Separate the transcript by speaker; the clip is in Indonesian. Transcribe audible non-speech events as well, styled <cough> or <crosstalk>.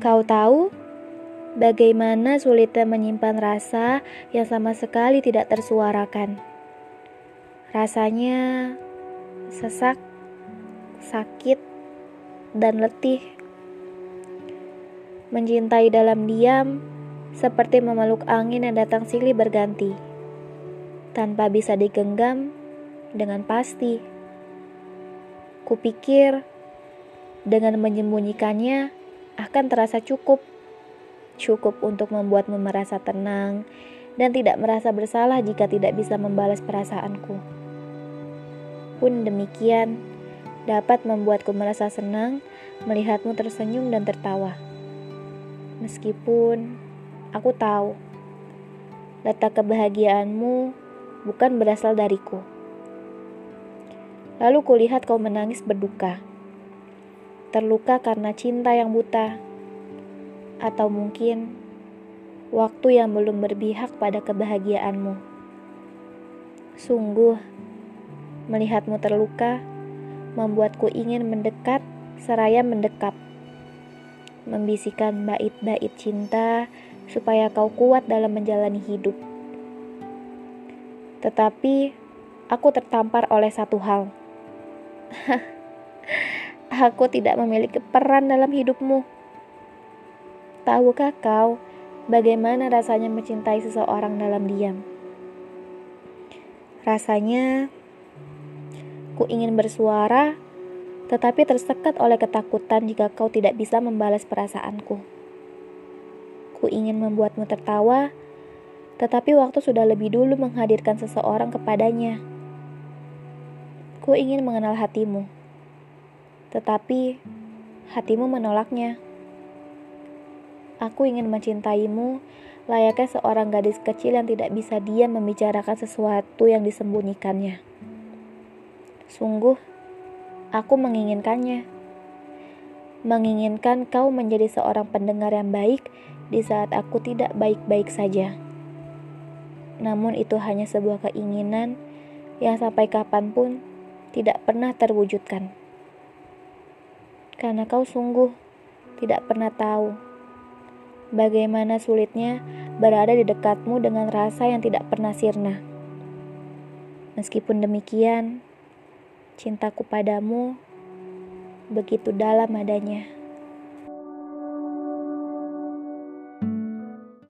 Speaker 1: Kau tahu bagaimana sulitnya menyimpan rasa yang sama sekali tidak tersuarakan. Rasanya sesak, sakit, dan letih. Mencintai dalam diam seperti memeluk angin yang datang silih berganti, tanpa bisa digenggam dengan pasti. Kupikir dengan menyembunyikannya akan terasa cukup. Cukup untuk membuatmu merasa tenang dan tidak merasa bersalah jika tidak bisa membalas perasaanku pun demikian dapat membuatku merasa senang melihatmu tersenyum dan tertawa. Meskipun aku tahu letak kebahagiaanmu bukan berasal dariku. Lalu kulihat kau menangis berduka. Terluka karena cinta yang buta. Atau mungkin waktu yang belum berpihak pada kebahagiaanmu. Sungguh, Melihatmu terluka membuatku ingin mendekat seraya mendekap. Membisikkan bait-bait cinta supaya kau kuat dalam menjalani hidup. Tetapi aku tertampar oleh satu hal. <laughs> aku tidak memiliki peran dalam hidupmu. Tahukah kau bagaimana rasanya mencintai seseorang dalam diam? Rasanya Ku ingin bersuara, tetapi tersekat oleh ketakutan jika kau tidak bisa membalas perasaanku. Ku ingin membuatmu tertawa, tetapi waktu sudah lebih dulu menghadirkan seseorang kepadanya. Ku ingin mengenal hatimu, tetapi hatimu menolaknya. Aku ingin mencintaimu layaknya seorang gadis kecil yang tidak bisa diam membicarakan sesuatu yang disembunyikannya. Sungguh, aku menginginkannya. Menginginkan kau menjadi seorang pendengar yang baik di saat aku tidak baik-baik saja. Namun itu hanya sebuah keinginan yang sampai kapan pun tidak pernah terwujudkan. Karena kau sungguh tidak pernah tahu bagaimana sulitnya berada di dekatmu dengan rasa yang tidak pernah sirna. Meskipun demikian, Cintaku padamu begitu dalam adanya.